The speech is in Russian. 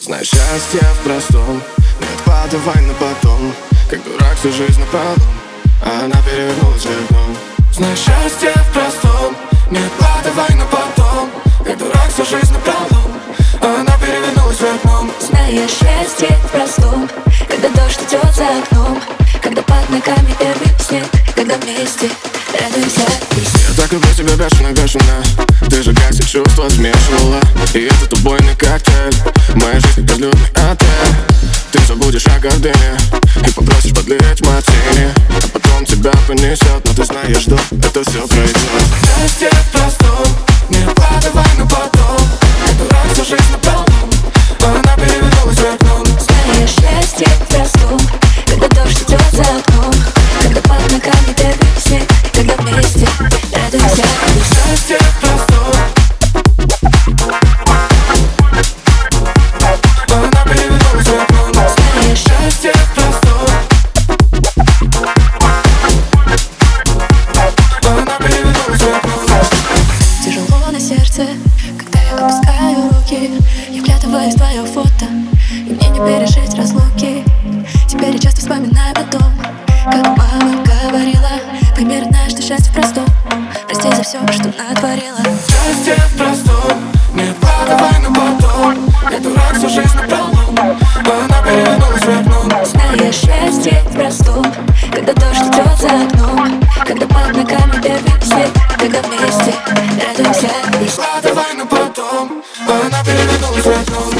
Знаешь, счастье в простом. Не откладывай на потом Как дурак всю жизнь напролом А она перевернулась окном Знаешь, счастье в простом. Не откладывай на потом Как дурак всю жизнь напролом А она перевернулась окном Знаешь, счастье в простом Когда дождь идет за окном Когда ногами первый снег Когда вместе радуемся. Так люблю тебя бешено, бешено Ты же как все чувства смешивала. И этот убойный коктейль Моя жизнь безлюдный отель Ты забудешь о гордыне И попросишь подлить мартини. А потом тебя понесет Но ты знаешь, что это все пройдет Счастье в руки Я вглядываюсь в твое фото, и мне не пережить разлуки. Теперь я часто вспоминаю о том, как мама говорила Пойми, родная, что счастье в простом. Прости за все, что натворила Счастье в простом. Не откладывай на потом. Я дурак всю жизнь напролом Она перевернулась в окном Знаешь, счастье в простом Когда дождь идет за окном Когда под ногами первый снег Когда вместе радуемся Не откладывай на потом Она перевернулась в окном